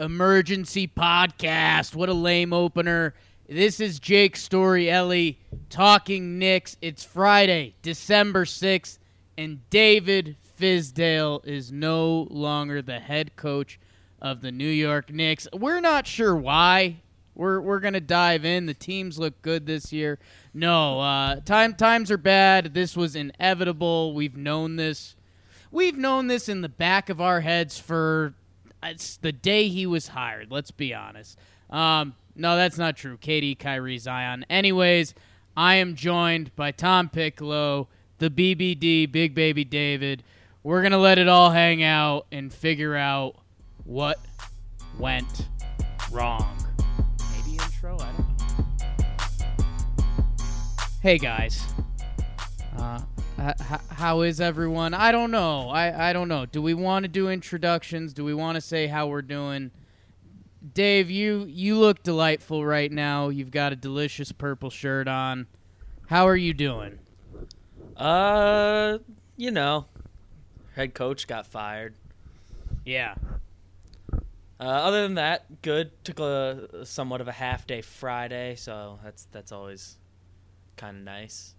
Emergency podcast. What a lame opener. This is Jake Storielli talking Knicks. It's Friday, December 6th, and David Fizdale is no longer the head coach of the New York Knicks. We're not sure why. We're, we're to dive in. The teams look good this year. No, uh, time times are bad. This was inevitable. We've known this. We've known this in the back of our heads for it's the day he was hired. Let's be honest. Um, no, that's not true. KD, Kyrie, Zion. Anyways, I am joined by Tom Piccolo, the BBD, Big Baby David. We're gonna let it all hang out and figure out what went wrong. Maybe intro. I don't know. Hey guys. Uh, how is everyone? I don't know. I, I don't know. Do we want to do introductions? Do we want to say how we're doing? Dave, you you look delightful right now. You've got a delicious purple shirt on. How are you doing? Uh, you know, head coach got fired. Yeah. Uh, other than that, good. Took a somewhat of a half day Friday, so that's that's always kind of nice.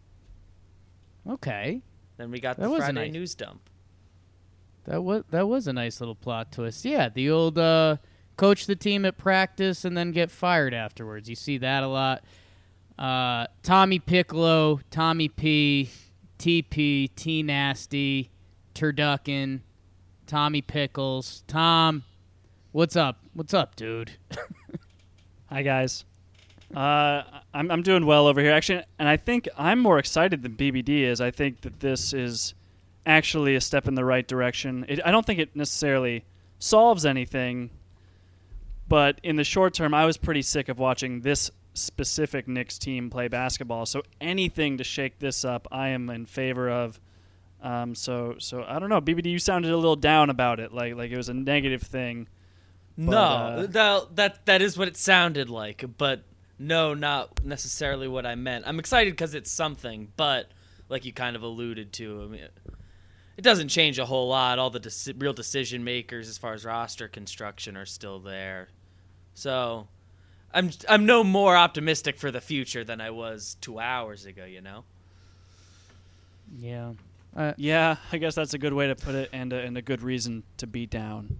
Okay. Then we got that the Friday nice. news dump. That was that was a nice little plot twist. Yeah, the old uh, coach the team at practice and then get fired afterwards. You see that a lot. Uh, Tommy Piccolo, Tommy P, TP, T Nasty, Turducken, Tommy Pickles, Tom. What's up? What's up, dude? Hi guys. Uh, I'm I'm doing well over here actually, and I think I'm more excited than BBD is. I think that this is actually a step in the right direction. It, I don't think it necessarily solves anything, but in the short term, I was pretty sick of watching this specific Knicks team play basketball. So anything to shake this up, I am in favor of. Um, so so I don't know, BBD, you sounded a little down about it, like like it was a negative thing. But, no, uh, that that that is what it sounded like, but no, not necessarily what I meant. I'm excited because it's something, but like you kind of alluded to, I mean, it doesn't change a whole lot. All the de- real decision makers as far as roster construction are still there, so I'm I'm no more optimistic for the future than I was two hours ago. You know. Yeah. Uh, yeah, I guess that's a good way to put it, and a, and a good reason to be down.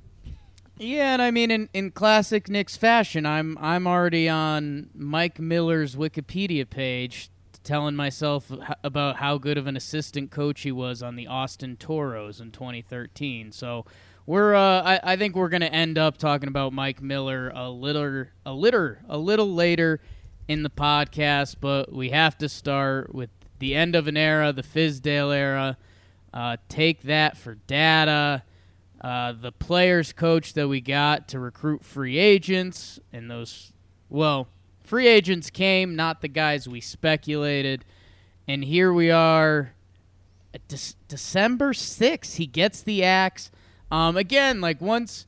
Yeah, and I mean, in, in classic Knicks fashion, I'm I'm already on Mike Miller's Wikipedia page, telling myself about how good of an assistant coach he was on the Austin Toros in 2013. So we're uh, I, I think we're gonna end up talking about Mike Miller a little a little a little later in the podcast, but we have to start with the end of an era, the Fizdale era. Uh, take that for data. Uh, the players coach that we got to recruit free agents, and those, well, free agents came, not the guys we speculated. And here we are, De- December 6th. He gets the axe. Um, again, like once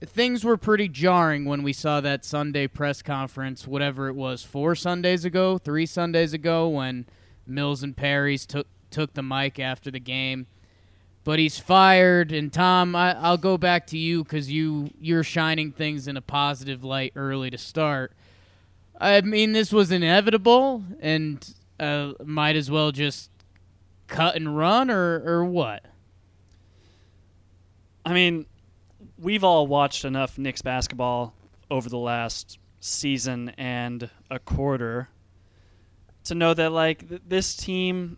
things were pretty jarring when we saw that Sunday press conference, whatever it was, four Sundays ago, three Sundays ago, when Mills and Perry's took took the mic after the game but he's fired. And Tom, I, will go back to you because you you're shining things in a positive light early to start. I mean, this was inevitable, and uh, might as well just cut and run, or or what? I mean, we've all watched enough Knicks basketball over the last season and a quarter to know that like th- this team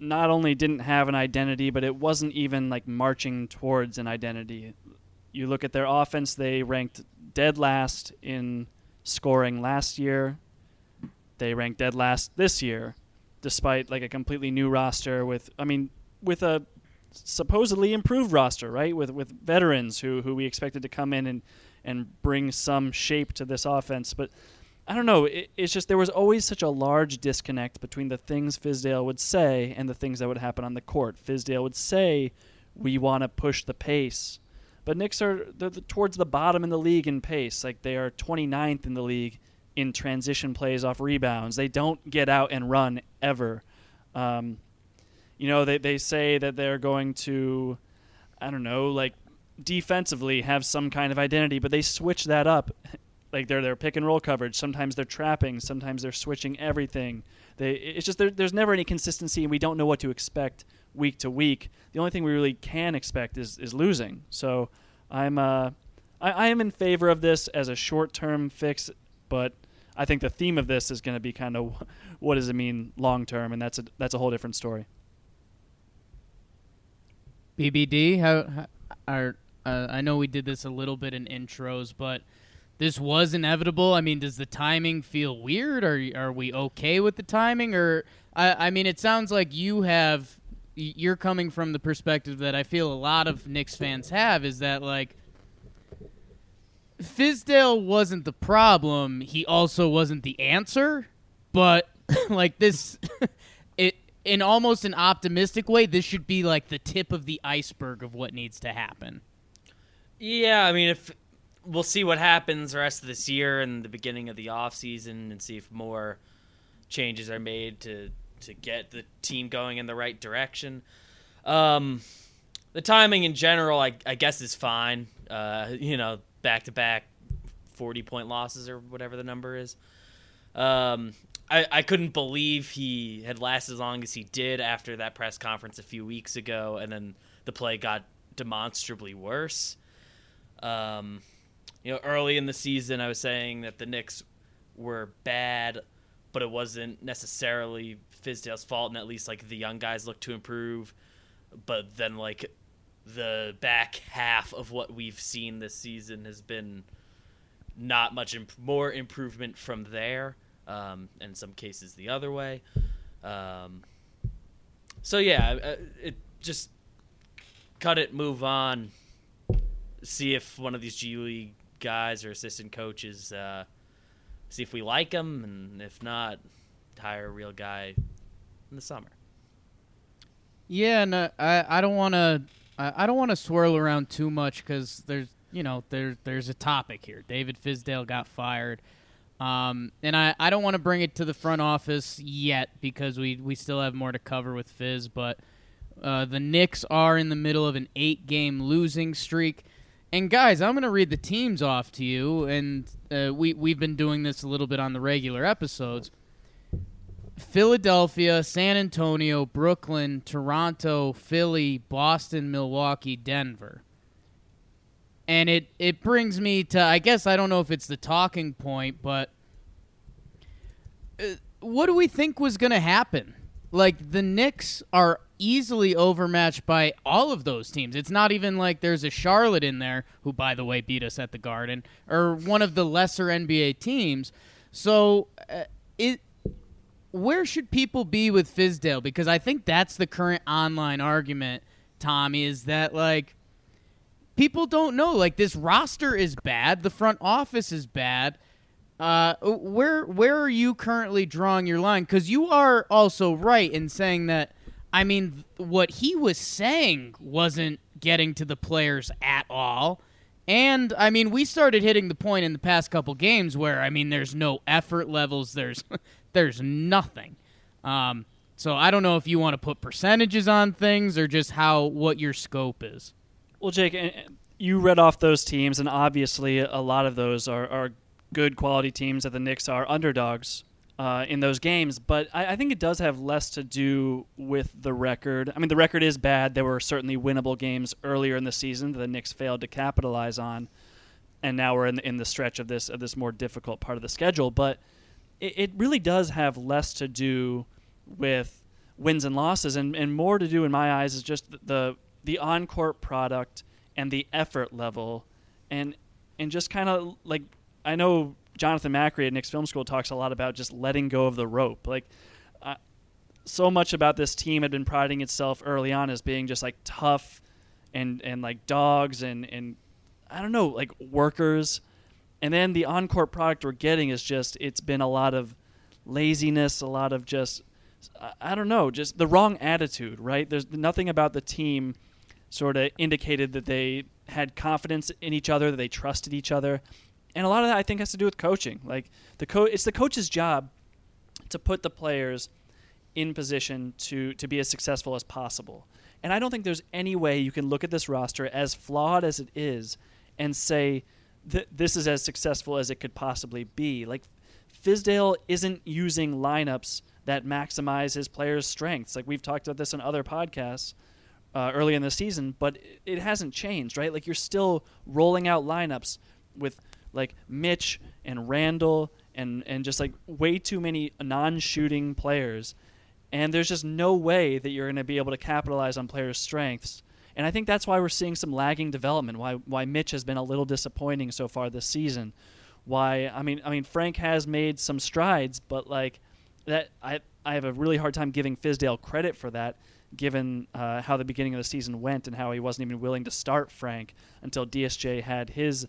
not only didn't have an identity, but it wasn't even like marching towards an identity. You look at their offense, they ranked dead last in scoring last year. They ranked dead last this year, despite like a completely new roster with I mean, with a supposedly improved roster, right? With with veterans who who we expected to come in and and bring some shape to this offense, but. I don't know. It, it's just there was always such a large disconnect between the things Fizdale would say and the things that would happen on the court. Fizdale would say, "We want to push the pace," but Knicks are they're towards the bottom in the league in pace. Like they are 29th in the league in transition plays off rebounds. They don't get out and run ever. Um, you know, they, they say that they're going to, I don't know, like defensively have some kind of identity, but they switch that up. Like they're their pick and roll coverage. Sometimes they're trapping. Sometimes they're switching everything. They it's just there, there's never any consistency, and we don't know what to expect week to week. The only thing we really can expect is is losing. So I'm uh I, I am in favor of this as a short term fix, but I think the theme of this is going to be kind of what does it mean long term, and that's a that's a whole different story. BBD, how, how are uh, I know we did this a little bit in intros, but this was inevitable. I mean, does the timing feel weird? Are are we okay with the timing? Or I, I mean, it sounds like you have you're coming from the perspective that I feel a lot of Knicks fans have is that like Fizdale wasn't the problem. He also wasn't the answer. But like this, it in almost an optimistic way, this should be like the tip of the iceberg of what needs to happen. Yeah, I mean, if we'll see what happens the rest of this year and the beginning of the off season, and see if more changes are made to to get the team going in the right direction. Um, the timing in general, I, I guess, is fine. Uh, you know, back to back 40 point losses or whatever the number is. Um, I, I couldn't believe he had lasted as long as he did after that press conference a few weeks ago, and then the play got demonstrably worse. Um, you know, early in the season, I was saying that the Knicks were bad, but it wasn't necessarily Fizdale's fault, and at least like the young guys looked to improve. But then, like the back half of what we've seen this season has been not much imp- more improvement from there. Um, in some cases, the other way. Um, so yeah, it just cut it, move on, see if one of these G League guys or assistant coaches, uh, see if we like them, and if not, hire a real guy in the summer. Yeah, and uh, I I don't want to I, I don't want to swirl around too much because there's you know there there's a topic here. David Fizdale got fired. Um, and I, I don't want to bring it to the front office yet because we, we still have more to cover with Fizz, but uh, the Knicks are in the middle of an eight game losing streak. And guys, I'm going to read the teams off to you, and uh, we, we've been doing this a little bit on the regular episodes. Philadelphia, San Antonio, Brooklyn, Toronto, Philly, Boston, Milwaukee, Denver. And it, it brings me to, I guess I don't know if it's the talking point, but uh, what do we think was going to happen? Like, the Knicks are easily overmatched by all of those teams. It's not even like there's a Charlotte in there, who, by the way, beat us at the Garden, or one of the lesser NBA teams. So, uh, it where should people be with Fizdale? Because I think that's the current online argument, Tommy, is that like people don't know. Like this roster is bad, the front office is bad. Uh, where where are you currently drawing your line? Because you are also right in saying that. I mean, what he was saying wasn't getting to the players at all. And I mean, we started hitting the point in the past couple games where I mean, there's no effort levels. There's there's nothing. Um, so I don't know if you want to put percentages on things or just how what your scope is. Well, Jake, you read off those teams, and obviously a lot of those are, are good quality teams that the Knicks are underdogs uh, in those games. But I, I, think it does have less to do with the record. I mean, the record is bad. There were certainly winnable games earlier in the season that the Knicks failed to capitalize on, and now we're in the, in the stretch of this of this more difficult part of the schedule. But it, it really does have less to do with wins and losses, and, and more to do in my eyes is just the the on court product and the effort level, and and just kind of like I know Jonathan Macri at Knicks Film School talks a lot about just letting go of the rope. Like, uh, so much about this team had been priding itself early on as being just like tough and and like dogs and and I don't know like workers, and then the on-court product we're getting is just it's been a lot of laziness, a lot of just I don't know, just the wrong attitude. Right? There's nothing about the team sort of indicated that they had confidence in each other, that they trusted each other. And a lot of that I think has to do with coaching. Like the co- it's the coach's job to put the players in position to to be as successful as possible. And I don't think there's any way you can look at this roster as flawed as it is and say that this is as successful as it could possibly be. Like Fizdale isn't using lineups that maximize his players' strengths. Like we've talked about this in other podcasts uh, early in the season, but it hasn't changed, right? Like you're still rolling out lineups with like Mitch and Randle and and just like way too many non-shooting players, and there's just no way that you're going to be able to capitalize on players' strengths. And I think that's why we're seeing some lagging development. Why why Mitch has been a little disappointing so far this season. Why I mean I mean Frank has made some strides, but like that I I have a really hard time giving Fizdale credit for that given uh, how the beginning of the season went and how he wasn't even willing to start Frank until DSJ had his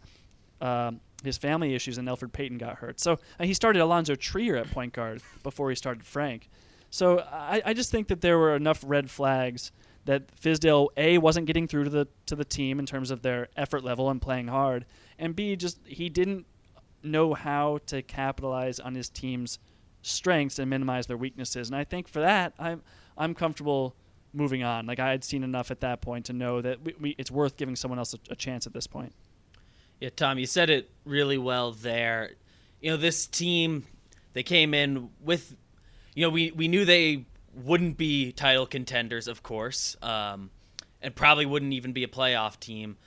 uh, his family issues and Elfrid Payton got hurt. So uh, he started Alonzo Trier at point guard before he started Frank. So I, I, just think that there were enough red flags that Fizdale a wasn't getting through to the to the team in terms of their effort level and playing hard, and b just he didn't know how to capitalize on his team's strengths and minimize their weaknesses. And I think for that, I'm I'm comfortable moving on. Like I had seen enough at that point to know that we, we, it's worth giving someone else a, a chance at this point. Yeah, Tom, you said it really well there. You know, this team, they came in with, you know, we, we knew they wouldn't be title contenders, of course, um, and probably wouldn't even be a playoff team.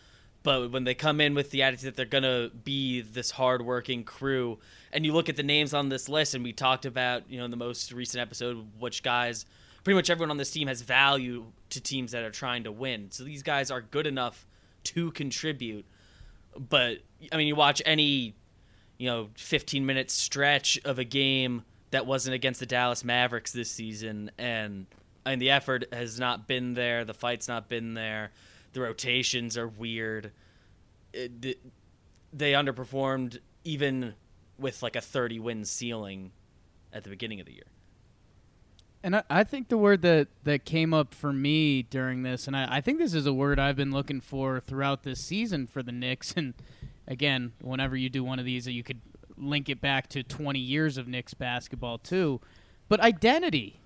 But when they come in with the attitude that they're going to be this hardworking crew, and you look at the names on this list, and we talked about, you know, in the most recent episode, which guys – pretty much everyone on this team has value to teams that are trying to win. So these guys are good enough to contribute. But I mean, you watch any, you know, 15 minute stretch of a game that wasn't against the Dallas Mavericks this season, and mean the effort has not been there. The fight's not been there. The rotations are weird. It, they underperformed even with like a 30 win ceiling at the beginning of the year. And I, I, think the word that, that came up for me during this, and I, I, think this is a word I've been looking for throughout this season for the Knicks. And again, whenever you do one of these, you could link it back to 20 years of Knicks basketball too. But identity.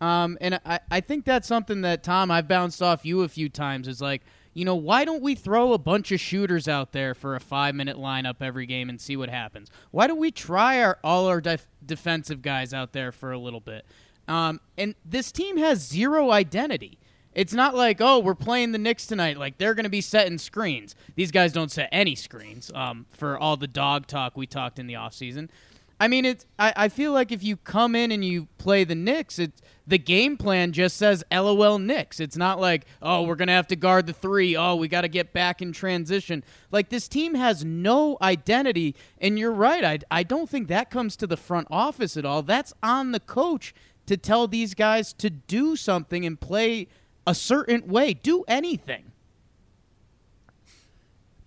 Um, and I, I think that's something that, Tom, I've bounced off you a few times. Is like, you know, why don't we throw a bunch of shooters out there for a five minute lineup every game and see what happens? Why don't we try our all our def- defensive guys out there for a little bit? Um, and this team has zero identity. It's not like, oh, we're playing the Knicks tonight. Like they're going to be setting screens. These guys don't set any screens. Um, for all the dog talk we talked in the offseason. I mean, it's. I, I feel like if you come in and you play the Knicks, it's the game plan just says LOL Knicks. It's not like, oh, we're gonna have to guard the three. Oh, we got to get back in transition. Like this team has no identity, and you're right. I I don't think that comes to the front office at all. That's on the coach to tell these guys to do something and play a certain way, do anything.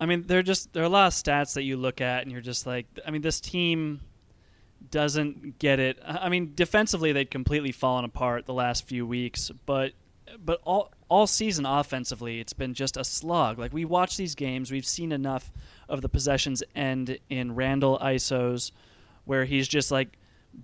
I mean, there are just there are a lot of stats that you look at and you're just like, I mean, this team doesn't get it. I mean, defensively they'd completely fallen apart the last few weeks, but but all all season offensively it's been just a slug. Like we watch these games, we've seen enough of the possessions end in Randle isos where he's just like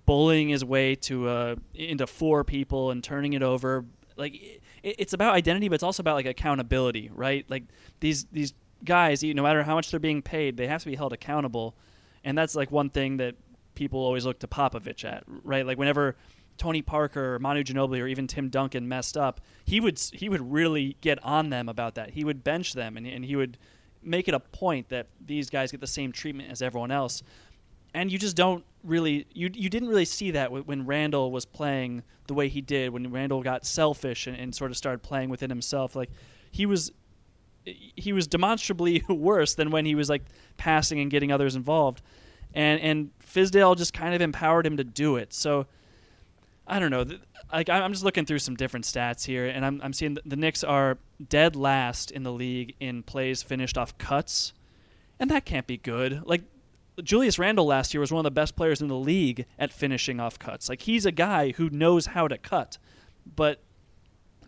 bullying his way to uh, into four people and turning it over. Like it, it's about identity, but it's also about like accountability, right? Like these these guys, no matter how much they're being paid, they have to be held accountable, and that's like one thing that people always look to Popovich at, right? Like whenever Tony Parker, or Manu Ginobili, or even Tim Duncan messed up, he would he would really get on them about that. He would bench them, and and he would make it a point that these guys get the same treatment as everyone else and you just don't really you you didn't really see that when Randle was playing the way he did when Randle got selfish and, and sort of started playing within himself like he was he was demonstrably worse than when he was like passing and getting others involved and and Fizdale just kind of empowered him to do it so I don't know. Like I'm just looking through some different stats here, and I'm I'm seeing the, the Knicks are dead last in the league in plays finished off cuts, and that can't be good. Like Julius Randle last year was one of the best players in the league at finishing off cuts. Like he's a guy who knows how to cut, but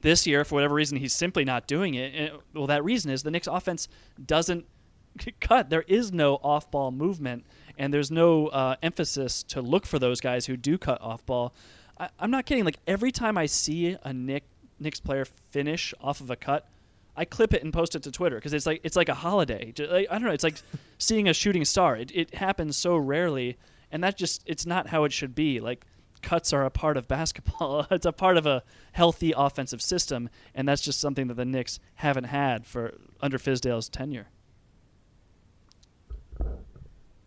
this year, for whatever reason, he's simply not doing it. well, that reason is the Knicks' offense doesn't cut. There is no off-ball movement, and there's no uh, emphasis to look for those guys who do cut off-ball. I, am not kidding. Like every time I see a Nick Knicks player finish off of a cut, I clip it and post it to Twitter because it's like it's like a holiday. I don't know. It's like seeing a shooting star. It, it happens so rarely, and that just it's not how it should be. Like cuts are a part of basketball. it's a part of a healthy offensive system, and that's just something that the Knicks haven't had for under Fizdale's tenure.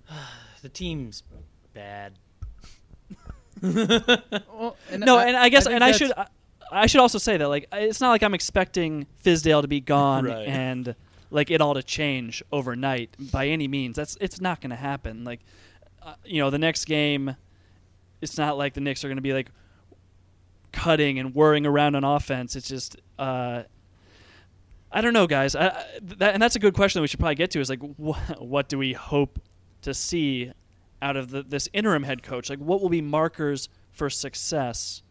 the team's bad. well, and no, I, and I guess, I and I should, I, I, should also say that like it's not like I'm expecting Fizdale to be gone right. and like it all to change overnight by any means. That's it's not going to happen. Like, uh, you know, the next game, it's not like the Knicks are going to be like cutting and whirring around on offense. It's just. Uh, I don't know, guys. I, that, and that's a good question that we should probably get to. Is like, wh- what do we hope to see out of the, this interim head coach? Like, what will be markers for success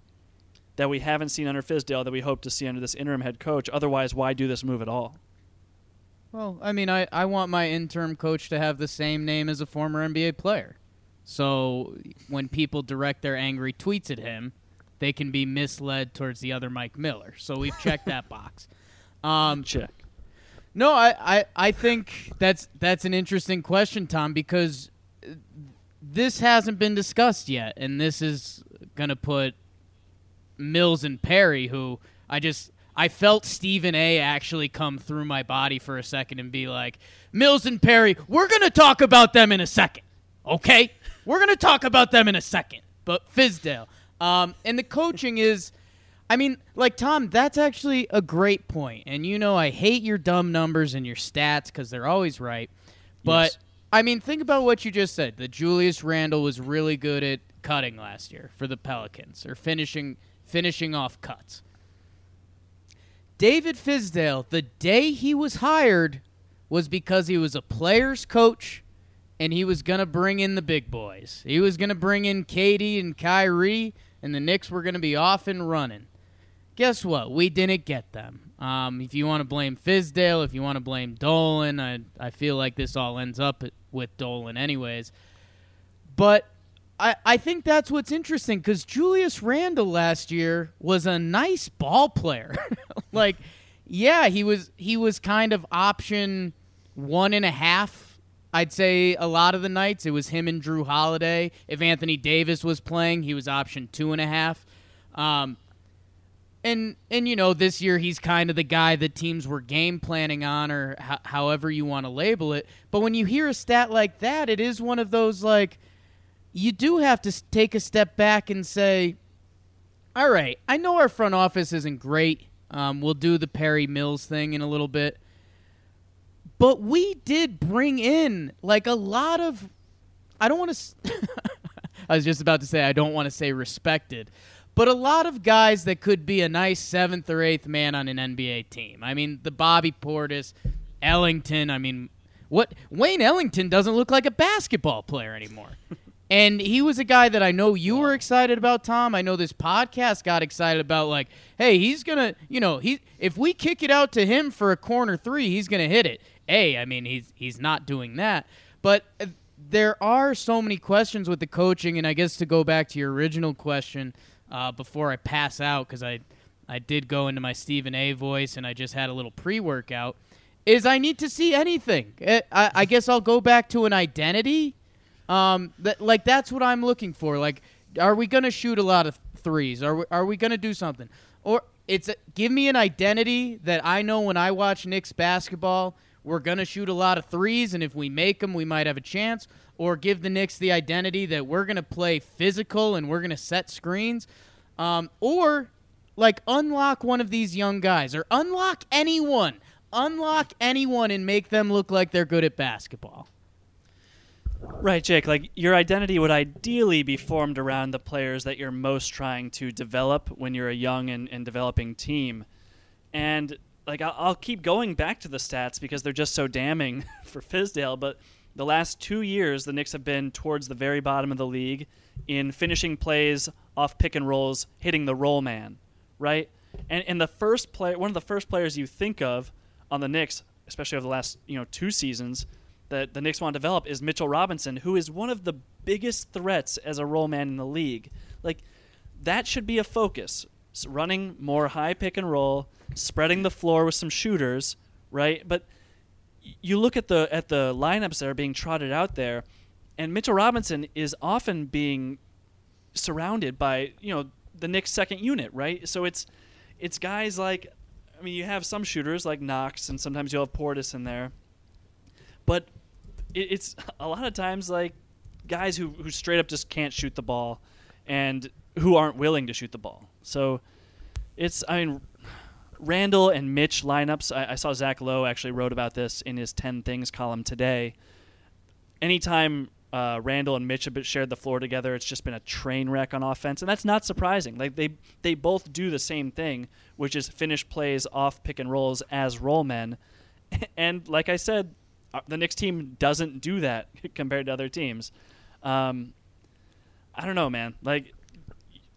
that we haven't seen under Fizdale that we hope to see under this interim head coach? Otherwise, why do this move at all? Well, I mean, I, I want my interim coach to have the same name as a former NBA player. So when people direct their angry tweets at him, they can be misled towards the other Mike Miller. So we've checked that box. Um, Check. No, I, I, I think that's that's an interesting question, Tom, because this hasn't been discussed yet, and this is gonna put Mills and Perry, who I just I felt Stephen A. actually come through my body for a second and be like, Mills and Perry, we're gonna talk about them in a second, okay? We're gonna talk about them in a second. But Fizdale, um, and the coaching is I mean, like Tom, that's actually a great point. And you know, I hate your dumb numbers and your stats because they're always right. But yes. I mean, think about what you just said. That Julius Randle was really good at cutting last year for the Pelicans, or finishing finishing off cuts. David Fizdale, the day he was hired, was because he was a player's coach and he was going to bring in the big boys. He was going to bring in KD and Kyrie, and the Knicks were going to be off and running guess what? We didn't get them. Um, if you want to blame Fizdale, if you want to blame Dolan, I, I feel like this all ends up with Dolan, anyways. But I, I think that's what's interesting because Julius Randle last year was a nice ball player. like, yeah, he was he was kind of option one and a half. I'd say a lot of the nights it was him and Jrue Holiday. If Anthony Davis was playing, he was option two and a half. Um, and and you know this year he's kind of the guy that teams were game planning on or h- however you want to label it but when you hear a stat like that it is one of those like you do have to take a step back and say all right i know our front office isn't great um, we'll do the perry mills thing in a little bit but we did bring in like a lot of i don't want to i was just about to say i don't want to say respected but a lot of guys that could be a nice seventh or eighth man on an NBA team. I mean, the Bobby Portis, Ellington. I mean, what Wayne Ellington doesn't look like a basketball player anymore. And he was a guy that I know you were excited about, Tom. I know this podcast got excited about like, hey, he's gonna, you know, he if we kick it out to him for a corner three, he's gonna hit it. A, I mean, he's he's not doing that. But uh, there are so many questions with the coaching, and I guess to go back to your original question uh, before I pass out because I I did go into my Stephen A. voice and I just had a little pre workout. Is I need to see anything. Eh, I, I guess I'll go back to an identity. Um, like that's what I'm looking for. Like, are we gonna shoot a lot of threes? Are we, are we gonna do something? Or it's a, give me an identity that I know when I watch Knicks basketball, we're gonna shoot a lot of threes, and if we make them, we might have a chance or give the Knicks the identity that we're to play physical and we're to set screens, um, or like unlock one of these young guys or unlock anyone, unlock anyone and make them look like they're good at basketball. Right, Jake. Like your identity would ideally be formed around the players that you're most trying to develop when you're a young and, and developing team. And like I'll, I'll keep going back to the stats because they're just so damning for Fizdale. But the last two years, the Knicks have been towards the very bottom of the league in finishing plays off pick and rolls, hitting the roll man, right? And and the first play, one of the first players you think of on the Knicks, especially over the last you know two seasons, that the Knicks want to develop is Mitchell Robinson, who is one of the biggest threats as a roll man in the league. Like that should be a focus. So running more high pick and roll, spreading the floor with some shooters, right? But you look at the at the lineups that are being trotted out there, and Mitchell Robinson is often being surrounded by you know the Knicks' second unit, right? So it's it's guys like I mean you have some shooters like Knox, and sometimes you'll have Portis in there, but it, it's a lot of times like guys who who straight up just can't shoot the ball, and who aren't willing to shoot the ball. So it's I mean Randle and Mitch lineups. I, I, saw Zach Lowe actually wrote about this in his 10 Things column today. Anytime uh, Randle and Mitch have shared the floor together, it's just been a train wreck on offense, and that's not surprising. Like they they both do the same thing, which is finish plays off pick and rolls as roll men. And like I said, the Knicks team doesn't do that compared to other teams. Um, I don't know, man. Like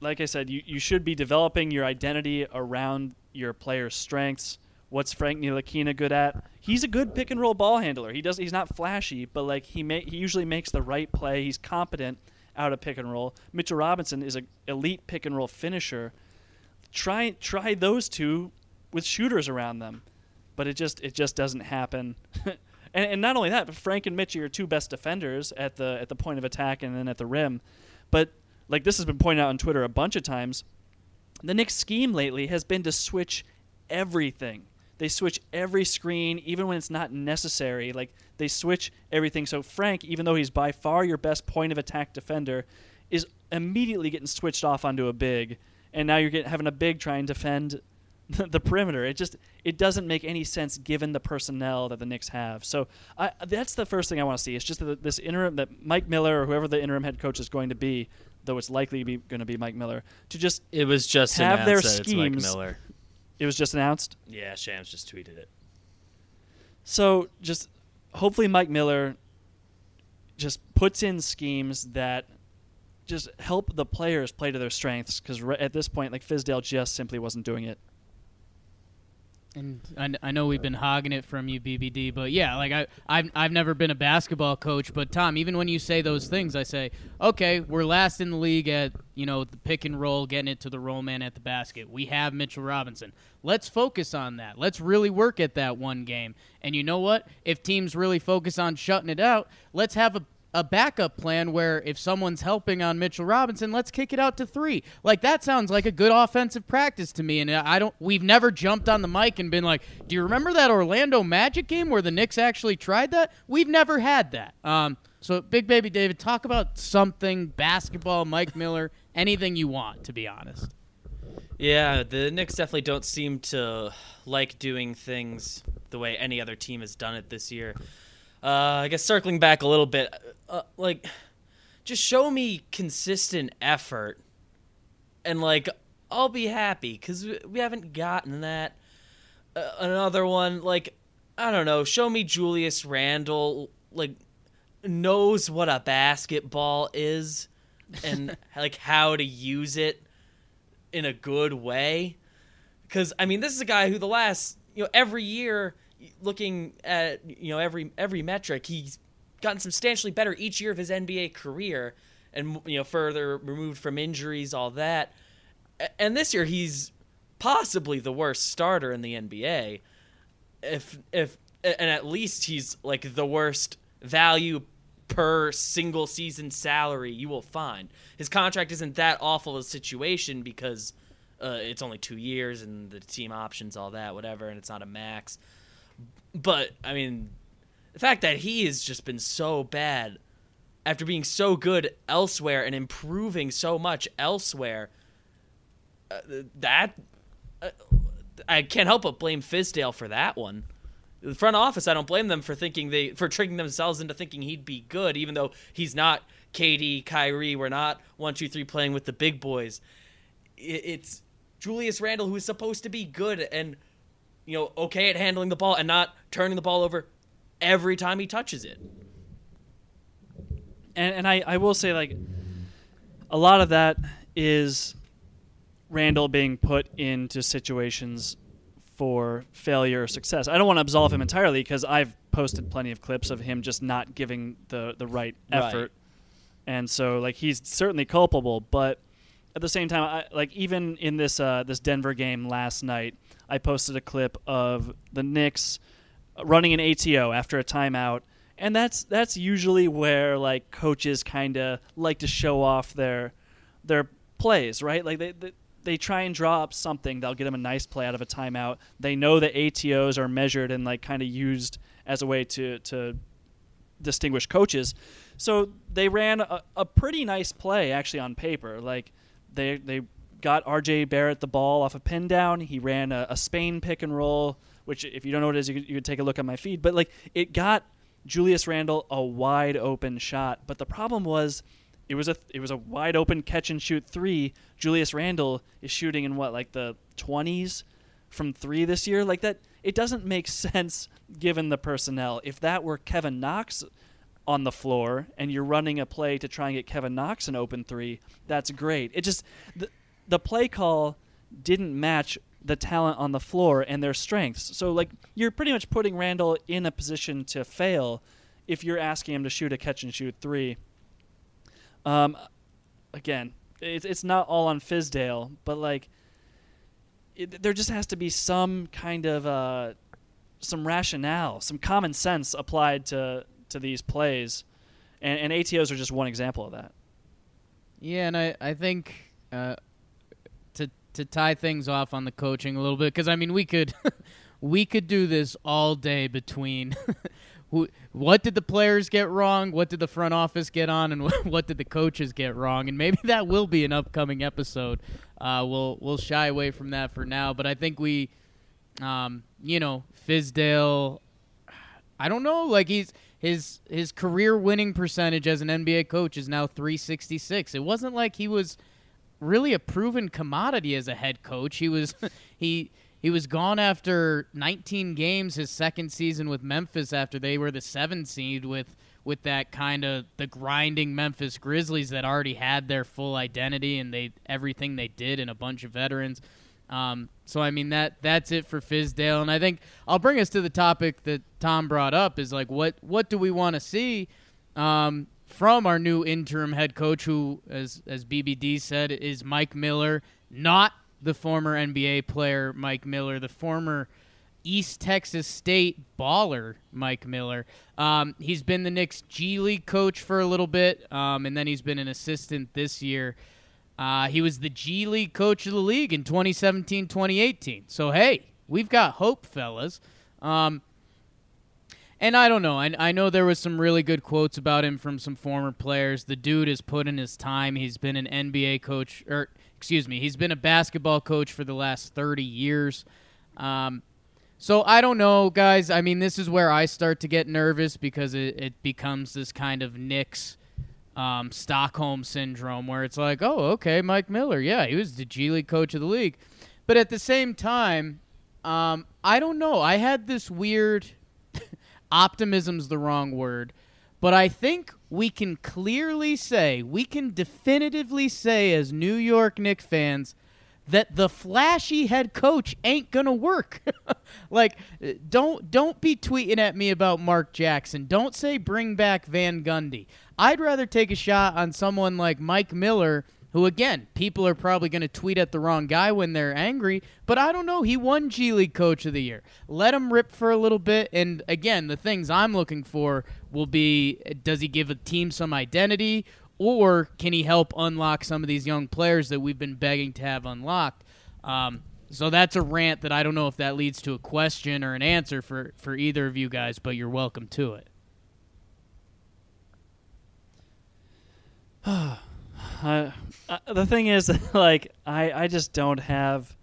like I said, you, you should be developing your identity around your player's strengths. What's Frank Ntilikina good at? He's a good pick and roll ball handler. He does. He's not flashy, but like he may, he usually makes the right play. He's competent out of pick and roll. Mitchell Robinson is an elite pick and roll finisher. Try try those two with shooters around them, but it just it just doesn't happen. and, and not only that, but Frank and Mitch are two best defenders at the at the point of attack and then at the rim. But like this has been pointed out on Twitter a bunch of times the Knicks' scheme lately has been to switch everything. They switch every screen, even when it's not necessary. Like they switch everything. So Frank, even though he's by far your best point of attack defender, is immediately getting switched off onto a big, and now you're getting, having a big try and defend the perimeter. It just it doesn't make any sense given the personnel that the Knicks have. So I, that's the first thing I want to see. It's just that this interim that Mike Miller or whoever the interim head coach is going to be though it's likely to be going to be Mike Miller, to just it was just have their schemes. Miller. It was just announced. Yeah, Shams just tweeted it. So just hopefully Mike Miller just puts in schemes that just help the players play to their strengths because at this point, like Fizdale just simply wasn't doing it. And I, I know we've been hogging it from you, BBD, but yeah, like I, I've, I've never been a basketball coach, but Tom, even when you say those things, I say, okay, we're last in the league at you know the pick and roll, getting it to the roll man at the basket. We have Mitchell Robinson. Let's focus on that. Let's really work at that one game. And you know what? If teams really focus on shutting it out, let's have a a backup plan where if someone's helping on Mitchell Robinson, let's kick it out to three. Like that sounds like a good offensive practice to me. And I don't. We've never jumped on the mic and been like, "Do you remember that Orlando Magic game where the Knicks actually tried that?" We've never had that. Um, so, Big Baby David, talk about something basketball, Mike Miller, anything you want. To be honest. Yeah, the Knicks definitely don't seem to like doing things the way any other team has done it this year. Uh, I guess circling back a little bit, uh, like, just show me consistent effort, and like, I'll be happy because we haven't gotten that. Uh, another one, like, I don't know, show me Julius Randle, like, knows what a basketball is and like how to use it in a good way. Because I mean, this is a guy who the last you know every year looking at you know every every metric, he's gotten substantially better each year of his NBA career, and you know further removed from injuries, all that. And this year, he's possibly the worst starter in the NBA. If if and at least he's like the worst value per single season salary you will find. His contract isn't that awful a situation because uh, it's only two years and the team options, all that, whatever, and it's not a max. But I mean, the fact that he has just been so bad after being so good elsewhere and improving so much elsewhere, uh, that uh, I can't help but blame Fizdale for that one. the front office, I don't blame them for thinking they for tricking themselves into thinking he'd be good, even though he's not KD, Kyrie. We're not one, two, three playing with the big boys. It's Julius Randle who is supposed to be good and you know okay at handling the ball and not turning the ball over every time he touches it. And and I I will say like a lot of that is Randle being put into situations for failure or success. I don't want to absolve him entirely because I've posted plenty of clips of him just not giving the the right effort, right. and so like he's certainly culpable. But at the same time, I, like even in this uh, this Denver game last night, I posted a clip of the Knicks running an ATO after a timeout. And that's that's usually where like coaches kind of like to show off their their plays, right? Like they, they they try and draw up something that'll get them a nice play out of a timeout. They know that ATOs are measured and like kind of used as a way to to distinguish coaches. So they ran a, a pretty nice play actually on paper. Like they they got RJ Barrett the ball off a pin down. He ran a, a Spain pick and roll, which if you don't know what it is, you could, you could take a look at my feed. But like it got Julius Randle a wide open shot. But the problem was it was a it was a wide open catch and shoot three. Julius Randle is shooting in what like the twenties from three this year. Like that, it doesn't make sense given the personnel. If that were Kevin Knox on the floor and you're running a play to try and get Kevin Knox an open three, that's great. It just the, the play call didn't match the talent on the floor and their strengths. So like you're pretty much putting Randle in a position to fail if you're asking him to shoot a catch and shoot three. Um, again, it's it's not all on Fizdale, but like, it, there just has to be some kind of uh, some rationale, some common sense applied to to these plays, and, and ATOs are just one example of that. Yeah, and I I think uh, to tie things off on the coaching a little bit because I mean we could we could do this all day between what did the players get wrong? What did the front office get on, and what did the coaches get wrong? And maybe that will be an upcoming episode. Uh, we'll we'll shy away from that for now, but I think we, um, you know, Fizdale. I don't know. Like he's his his career winning percentage as an NBA coach is now 366. It wasn't like he was really a proven commodity as a head coach. He was he he was gone after 19 games his second season with Memphis after they were the 7 seed with with that kind of the grinding Memphis Grizzlies that already had their full identity and they everything they did and a bunch of veterans. Um, so I mean that that's it for Fizdale, and I think I'll bring us to the topic that Tom brought up is like what what do we want to see um, from our new interim head coach, who as as BBD said is Mike Miller, not the former NBA player Mike Miller, the former East Texas State baller Mike Miller. Um, he's been the Knicks G League coach for a little bit, um, and then he's been an assistant this year. Uh, he was the G League coach of the league in 2017 2018. So, hey, we've got hope, fellas. Um, and I don't know. I, I know there was some really good quotes about him from some former players. The dude has put in his time. He's been an NBA coach, or excuse me, he's been a basketball coach for the last 30 years. Um, so I don't know, guys. I mean, this is where I start to get nervous because it, it becomes this kind of Knicks um, Stockholm syndrome where it's like, oh, okay, Mike Miller, yeah, he was the G League coach of the league. But at the same time, um, I don't know. I had this weird optimism's the wrong word, but I think we can clearly say, we can definitively say as New York Knicks fans that the flashy head coach ain't gonna work. like, don't don't be tweeting at me about Mark Jackson. Don't say bring back Van Gundy. I'd rather take a shot on someone like Mike Miller who again, people are probably going to tweet at the wrong guy when they're angry, but I don't know. He won G League Coach of the Year. Let him rip for a little bit. And again, the things I'm looking for will be does he give a team some identity, or can he help unlock some of these young players that we've been begging to have unlocked? Um, so that's a rant that I don't know if that leads to a question or an answer for, for either of you guys, but you're welcome to it. Uh, the thing is, like, I, I just don't have.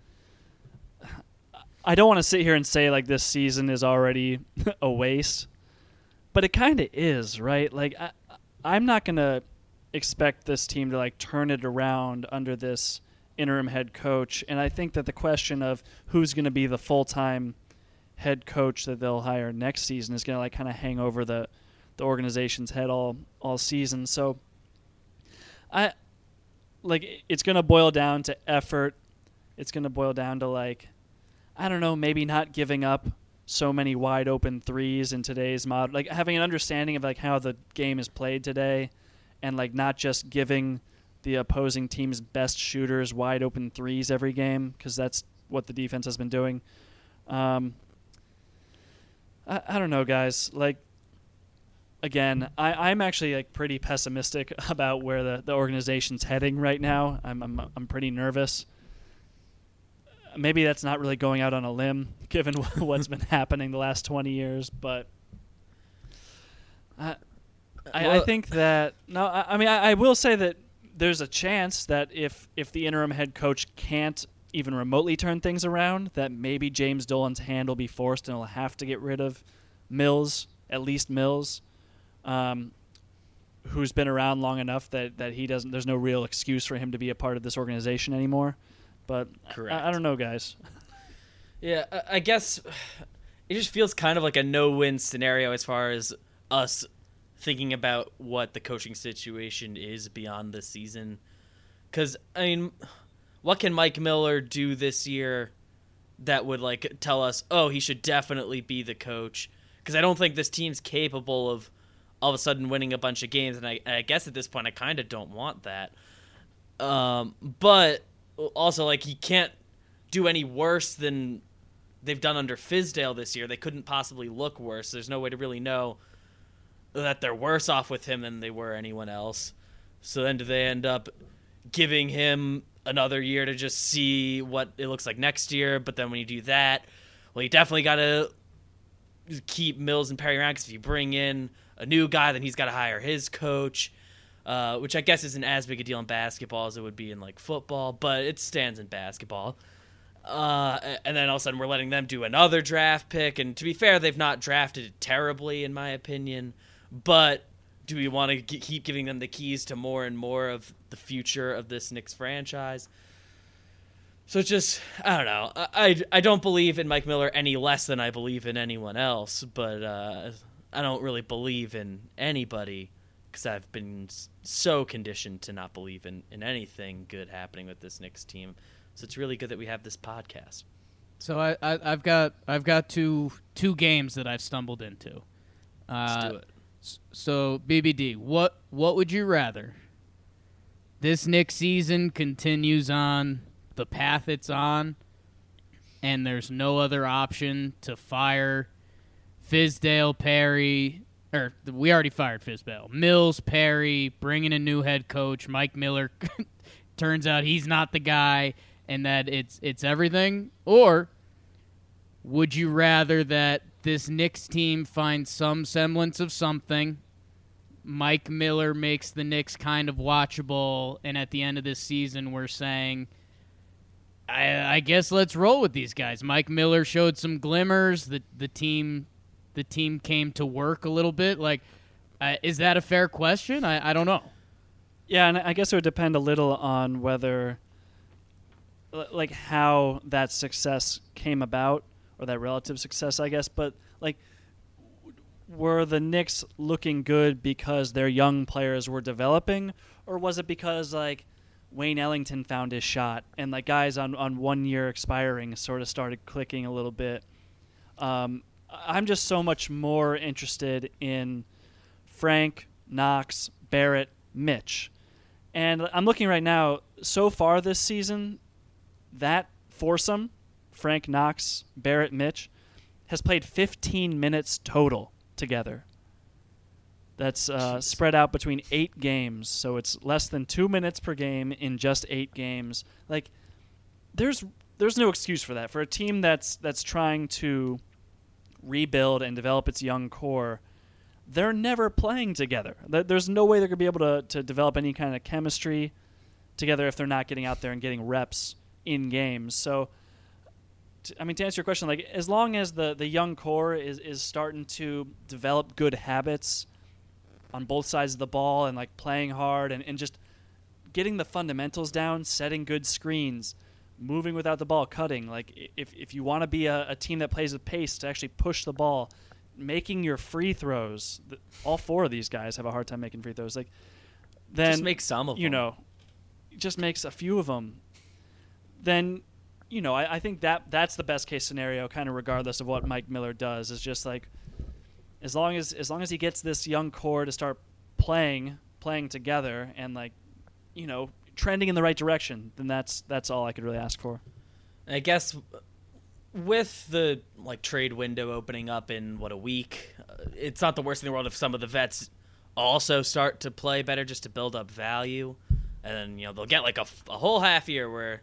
I don't want to sit here and say like this season is already a waste, but it kind of is, right? Like I, I'm not gonna expect this team to like turn it around under this interim head coach, and I think that the question of who's to be the full time head coach that they'll hire next season is to like kind of hang over the the organization's head all all season. So I like it's going to boil down to effort. It's going to boil down to like I don't know, maybe not giving up so many wide open threes in today's mod like having an understanding of like how the game is played today and like not just giving the opposing team's best shooters wide open threes every game because that's what the defense has been doing um, I, I don't know guys like again I, i'm actually like pretty pessimistic about where the, the organization's heading right now. I'm, I'm, I'm pretty nervous. Maybe that's not really going out on a limb given what's been happening the last 20 years, but I, I, well, I think that no, I, I mean I, I, will say that there's a chance that if if the interim head coach can't even remotely turn things around, that maybe James Dolan's hand will be forced and he'll have to get rid of Mills, at least Mills, um, who's been around long enough that, that he doesn't. There's no real excuse for him to be a part of this organization anymore. But I, I, don't know, guys. Yeah, I, I guess it just feels kind of like a no-win scenario as far as us thinking about what the coaching situation is beyond this season. Because I mean, what can Mike Miller do this year that would like tell us, oh, he should definitely be the coach? Because I don't think this team's capable of all of a sudden winning a bunch of games, and I, I guess at this point I kind of don't want that. Um, but also like he can't do any worse than they've done under Fizdale this year. They couldn't possibly look worse. There's no way to really know that they're worse off with him than they were anyone else. So then do they end up giving him another year to just see what it looks like next year? But then when you do that, well, you definitely got to keep Mills and Perry around because if you bring in a new guy, then he's got to hire his coach uh, which I guess isn't as big a deal in basketball as it would be in like football, but it stands in basketball. Uh, and then all of a sudden we're letting them do another draft pick, and to be fair, they've not drafted terribly in my opinion. But do we want to keep giving them the keys to more and more of the future of this Knicks franchise? So it's just I don't know. I, I, I don't believe in Mike Miller any less than I believe in anyone else, but uh, I don't really believe in anybody because I've been so conditioned to not believe in, in anything good happening with this Knicks team. So it's really good that we have this podcast. So I, I have got I've got two two games that I've stumbled into. Uh, Let's do it. So BBD, what what would you rather? This Knicks season continues on the path it's on, and there's no other option to fire Fizdale, Perry, or we already fired Fizdale. Mills, Perry, bringing a new head coach, Mike Miller. turns out he's not the guy, and that it's it's everything. Or would you rather that this Knicks team finds some semblance of something? Mike Miller makes the Knicks kind of watchable, and at the end of this season, we're saying. I, I guess let's roll with these guys. Mike Miller showed some glimmers. The the team the team came to work a little bit? Like, uh, is that a fair question? I, I don't know. Yeah, and I guess it would depend a little on whether, like, how that success came about or that relative success, I guess. But like, were the Knicks looking good because their young players were developing, or was it because like Wayne Ellington found his shot and like guys on on one year expiring sort of started clicking a little bit? Um, I'm just so much more interested in Frank, Knox, Barrett, Mitch. And I'm looking right now, so far this season, that foursome, Frank, Knox, Barrett, Mitch, has played 15 minutes total together. That's uh, spread out between eight games, so it's less than two minutes per game in just eight games. Like, there's there's no excuse for that for a team that's that's trying to rebuild and develop its young core, they're never playing together. There's no way they're going to be able to, to develop any kind of chemistry together if they're not getting out there and getting reps in games. So I mean, to answer your question, like as long as the the young core is is starting to develop good habits on both sides of the ball and like playing hard and, and just getting the fundamentals down, setting good screens, moving without the ball, cutting. Like if if you want to be a, a team that plays with pace to actually push the ball, making your free throws. all four of these guys have a hard time making free throws. Like then just make some of you them. know, just makes a few of them. Then you know, I, I think that that's the best case scenario, kind of regardless of what Mike Miller does. Is just like as long as as long as he gets this young core to start playing playing together and like you know trending in the right direction, then that's that's all I could really ask for. I guess with the like trade window opening up in what a week, uh, it's not the worst in the world if some of the vets also start to play better just to build up value, and then you know they'll get like a, a whole half year where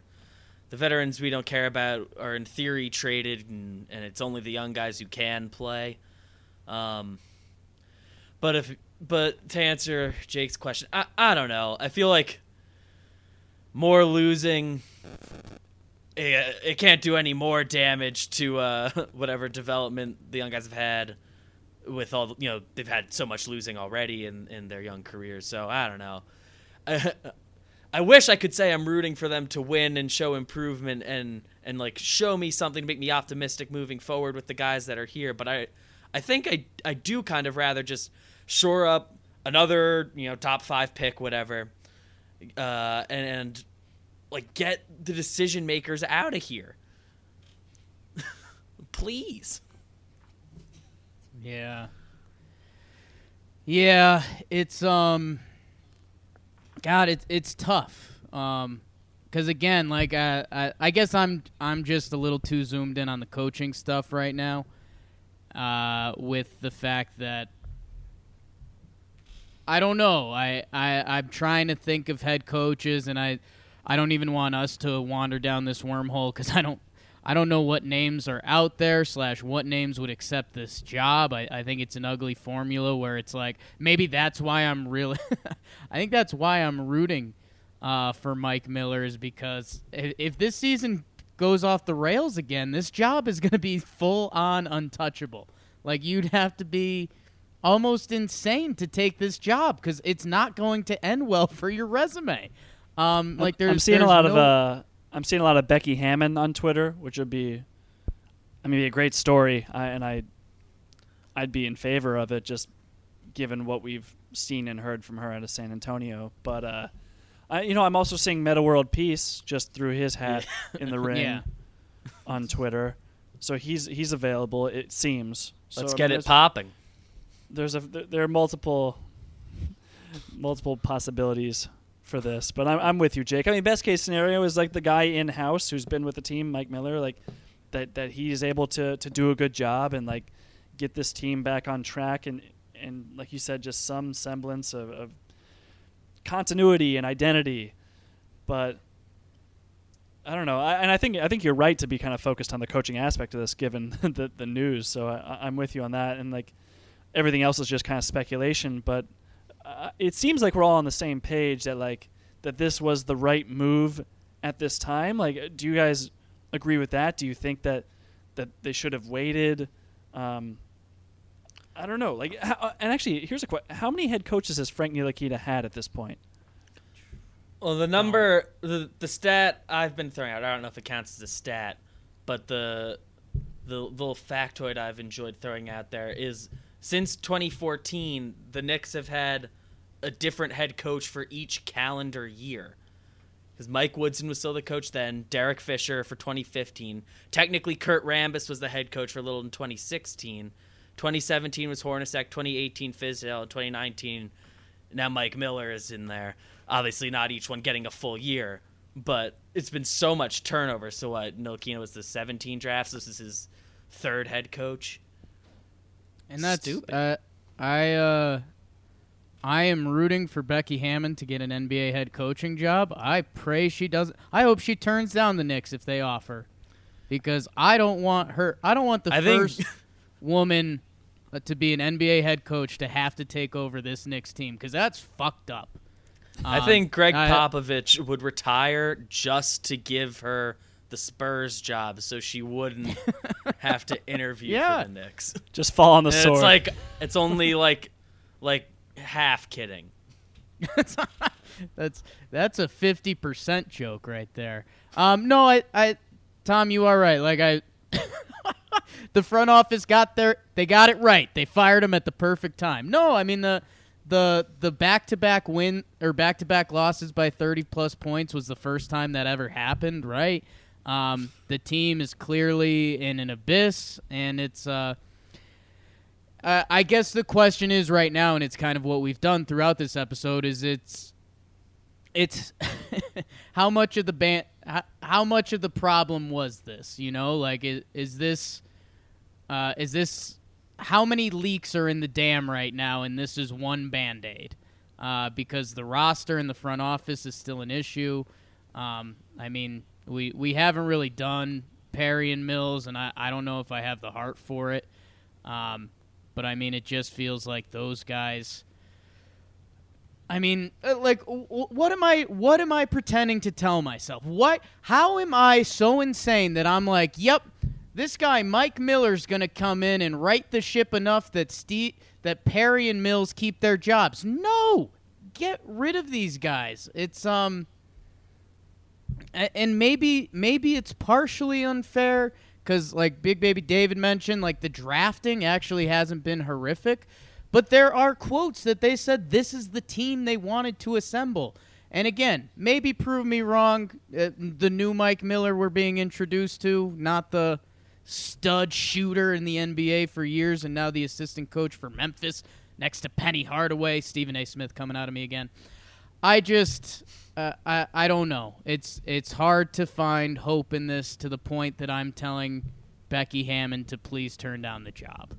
the veterans we don't care about are in theory traded, and, and it's only the young guys who can play. Um, but if but to answer Jake's question, I I don't know. I feel like more losing. It, it can't do any more damage to uh, whatever development the young guys have had with all you know they've had so much losing already in in their young careers. So I don't know. I wish I could say I'm rooting for them to win and show improvement and and like show me something to make me optimistic moving forward with the guys that are here. But I I think I I do kind of rather just shore up another you know top five pick whatever, uh, and, and like get the decision makers out of here. Please. Yeah. Yeah, it's um God, it's it's tough. Um, because again, like I, I, I guess I'm I'm just a little too zoomed in on the coaching stuff right now. Uh, with the fact that I don't know. I, I I'm trying to think of head coaches, and I I don't even want us to wander down this wormhole because I don't I don't know what names are out there slash what names would accept this job. I, I think it's an ugly formula where it's like maybe that's why I'm really I think that's why I'm rooting uh, for Mike Miller is because if, if this season goes off the rails again, this job is going to be full on untouchable. Like you'd have to be almost insane to take this job because it's not going to end well for your resume. Um, like there's, I'm seeing there's a lot no, of uh, I'm seeing a lot of Becky Hammon on Twitter, which would be, I mean, be a great story, I, and I, I'd be in favor of it, just given what we've seen and heard from her out of San Antonio. But, uh, I, you know, I'm also seeing Metta World Peace just through his hat in the ring Yeah. on Twitter, so he's he's available. It seems. Let's so, I get mean, it there's- popping. There's a there there are multiple multiple possibilities for this, but I'm I'm with you, Jake. I mean, best case scenario is like the guy in house who's been with the team, Mike Miller, like that that he's able to to do a good job and like get this team back on track and and like you said, just some semblance of, of continuity and identity, but. I don't know, I, and I think I think you're right to be kind of focused on the coaching aspect of this, given the the news. So I, I'm with you on that, and like everything else is just kind of speculation. But uh, it seems like we're all on the same page that like that this was the right move at this time. Like, do you guys agree with that? Do you think that that they should have waited? Um, I don't know. Like, how, and actually, here's a question: How many head coaches has Frank Ntilikina had at this point? Well, the number, the the stat I've been throwing out, I don't know if it counts as a stat, but the the little factoid I've enjoyed throwing out there is since 2014, the Knicks have had a different head coach for each calendar year. Because Mike Woodson was still the coach then, Derek Fisher for 2015. Technically, Kurt Rambis was the head coach for a little in 2016. 2017 was Hornacek, 2018 Fizdale, 2019 now Mike Miller is in there. Obviously, not each one getting a full year, but it's been so much turnover. So what? Ntilikina was the 17 drafts. This is his third head coach. And that's Stupid. Uh, I uh, I am rooting for Becky Hammon to get an NBA head coaching job. I pray she doesn't. I hope she turns down the Knicks if they offer, because I don't want her. I don't want the I think- first woman uh, to be an NBA head coach to have to take over this Knicks team because that's fucked up. I Um, think Greg I- Popovich would retire just to give her the Spurs job so she wouldn't have to interview Yeah. for the Knicks. Just fall on the And sword. it's like it's only like like half kidding. That's that's a fifty percent joke right there. Um, no, I, I, Tom, you are right. Like I, the front office got their, they got it right. They fired him at the perfect time. No, I mean the, the the back to back win or back to back losses by thirty plus points was the first time that ever happened. Right. Um, the team is clearly in an abyss, and it's uh. Uh, I guess the question is right now, and it's kind of what we've done throughout this episode, is it's it's how much of the band how, how much of the problem was this you know? Like is, is this uh, is this how many leaks are in the dam right now and this is one band-aid? Uh, because the roster in the front office is still an issue. Um, i mean we we haven't really done perry and mills and i, I don't know if i have the heart for it. Um, but i mean it just feels like those guys I mean, uh, like, what am I? What am I pretending to tell myself? What? How am I so insane that I'm like, yep, this guy Mike Miller's gonna come in and right the ship enough that Steve, that Perry and Mills keep their jobs? No, get rid of these guys. It's um, and maybe maybe it's partially unfair because like Big Baby David mentioned, like the drafting actually hasn't been horrific. But there are quotes that they said this is the team they wanted to assemble. And again, maybe prove me wrong. Uh, the new Mike Miller we're being introduced to, not the stud shooter in the NBA for years and now the assistant coach for Memphis next to Penny Hardaway. Stephen A. Smith coming out of me again. I just, uh, I, I don't know. It's it's hard to find hope in this to the point that I'm telling Becky Hammon to please turn down the job.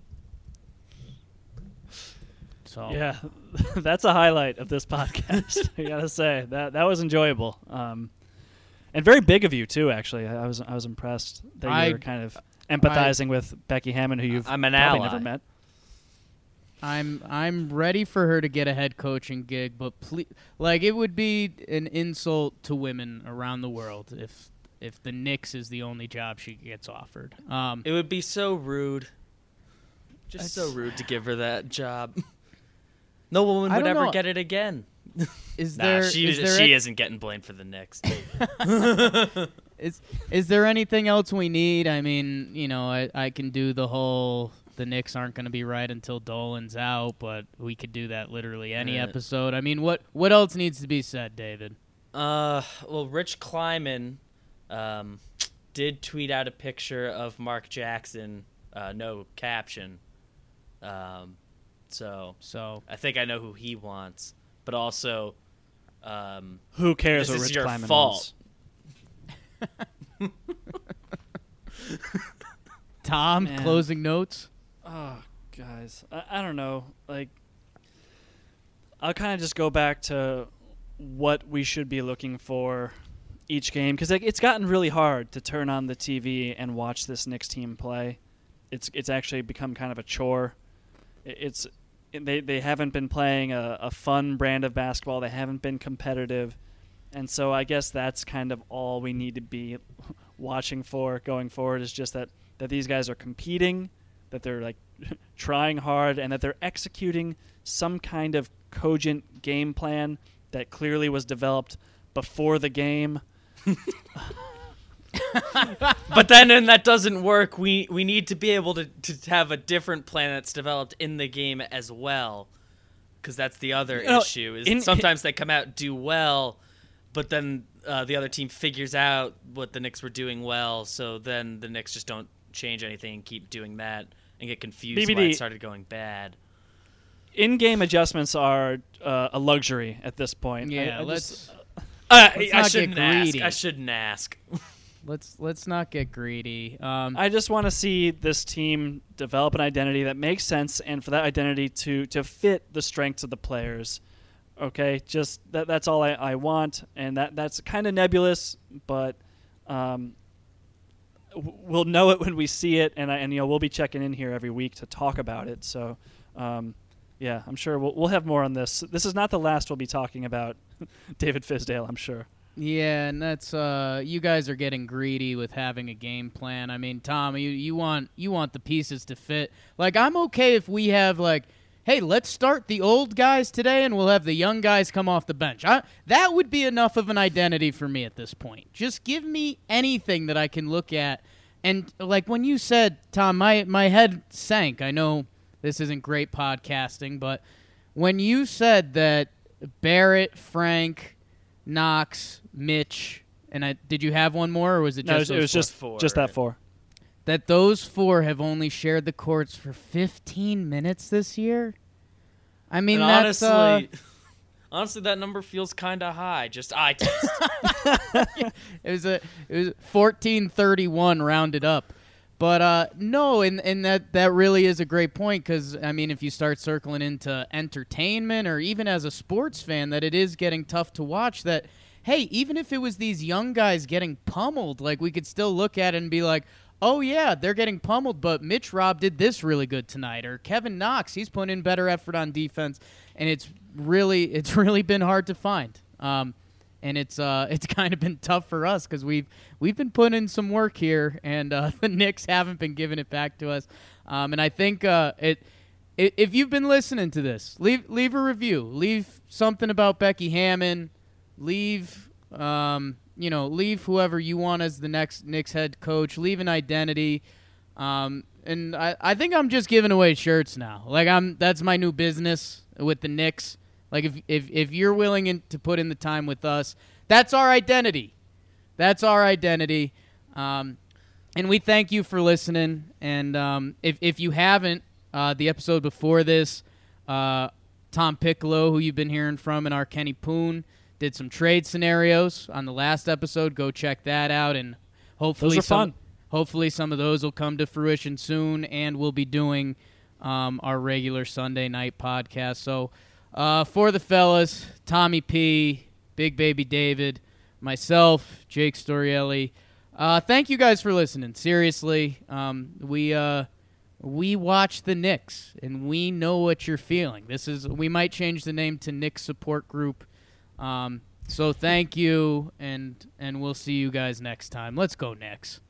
So Yeah, that's a highlight of this podcast. I gotta say that that was enjoyable, um, and very big of you too. Actually, I I was I was impressed that you I- were kind of empathizing with Becky Hammon, who you've I'm an probably ally. never met. I'm I'm ready for her to get a head coaching gig, but please, like it would be an insult to women around the world if if the Knicks is the only job she gets offered. Um, It would be so rude. Just so rude to give her that job. No woman would ever know. get it again. is Nah, there she is there she a- isn't getting blamed for the Knicks. is is there anything else we need? I mean, you know, I, I can do the whole the Knicks aren't going to be right until Dolan's out, but we could do that literally any Uh, episode. I mean, what what else needs to be said, David? Uh, well, Rich Kleiman um, did tweet out a picture of Mark Jackson, uh, no caption. Um, so So I think I know who he wants, but also, um, Who cares This what is Rich your Kleiman fault. wants? Tom, Man. closing notes. Oh, guys, I, I don't know. Like, I'll kind of just go back to what we should be looking for each game because like, it's gotten really hard to turn on the TV and watch this Knicks team play. It's it's actually become kind of a chore. It- It's they they haven't been playing a, a fun brand of basketball. They haven't been competitive, and so I guess that's kind of all we need to be watching for going forward is just that that these guys are competing, that they're like trying hard, and that they're executing some kind of cogent game plan that clearly was developed before the game. but then and that doesn't work, we we need to be able to, to have a different plan that's developed in the game as well, because that's the other know, issue. Is in- sometimes they come out do well, but then uh, the other team figures out what the Knicks were doing well, so then the Knicks just don't change anything and keep doing that and get confused why BBD it started going bad. In-game adjustments are uh, a luxury at this point. I- Yeah, I let's just- Uh, Let's I not get shouldn't ask. greedy. I shouldn't ask. let's let's not get greedy. Um, I just want to see this team develop an identity that makes sense, and for that identity to to fit the strengths of the players. Okay, just that that's all I, I want, and that that's kind of nebulous, but um, w- we'll know it when we see it, and I, and you know we'll be checking in here every week to talk about it. So, um, yeah, I'm sure we'll we'll have more on this. This is not the last we'll be talking about David Fizdale. I'm sure. Yeah, and that's uh you guys are getting greedy with having a game plan. I mean, Tom, you you want you want the pieces to fit. Like I'm okay if we have like hey, let's start the old guys today and we'll have the young guys come off the bench. I, that would be enough of an identity for me at this point. Just give me anything that I can look at. And like when you said, Tom, my my head sank. I know this isn't great podcasting, but when you said that Barrett, Frank, Knox, Mitch, and I did you have one more or was it just no, it was, it was just four? just that four. That those four have only shared the courts for 15 minutes this year. I mean, that's honestly, uh, honestly, that number feels kind of high. Just eye test. it was a it was 1431 rounded up. But uh, no, and, and that, that really is a great point because, I mean, if you start circling into entertainment or even as a sports fan, that it is getting tough to watch. That, hey, even if it was these young guys getting pummeled, like we could still look at it and be like, oh, yeah, they're getting pummeled, but Mitch Robb did this really good tonight. Or Kevin Knox, he's putting in better effort on defense. And it's really, it's really been hard to find. Um, and it's uh it's kind of been tough for us because we've we've been putting in some work here, and uh, the Knicks haven't been giving it back to us. Um, and I think uh, it if you've been listening to this, leave leave a review, leave something about Becky Hammon, leave um, you know leave whoever you want as the next Knicks head coach, leave an identity. Um, and I, I think I'm just giving away shirts now. Like I'm that's my new business with the Knicks. Like if if if you're willing in, to put in the time with us, that's our identity. That's our identity. Um, and we thank you for listening. And um, if if you haven't, uh, the episode before this, uh, Tom Piccolo, who you've been hearing from, and our Kenny Poon did some trade scenarios on the last episode. Go check that out, and hopefully some, fun. hopefully some of those will come to fruition soon, and we'll be doing um, our regular Sunday night podcast. So. Uh, for the fellas, Tommy P, Big Baby David, myself, Jake Storielli. Uh, thank you guys for listening. Seriously, um, we uh, we watch the Knicks and we know what you're feeling. This is we might change the name to Knicks Support Group. Um, so thank you, and and we'll see you guys next time. Let's go Knicks.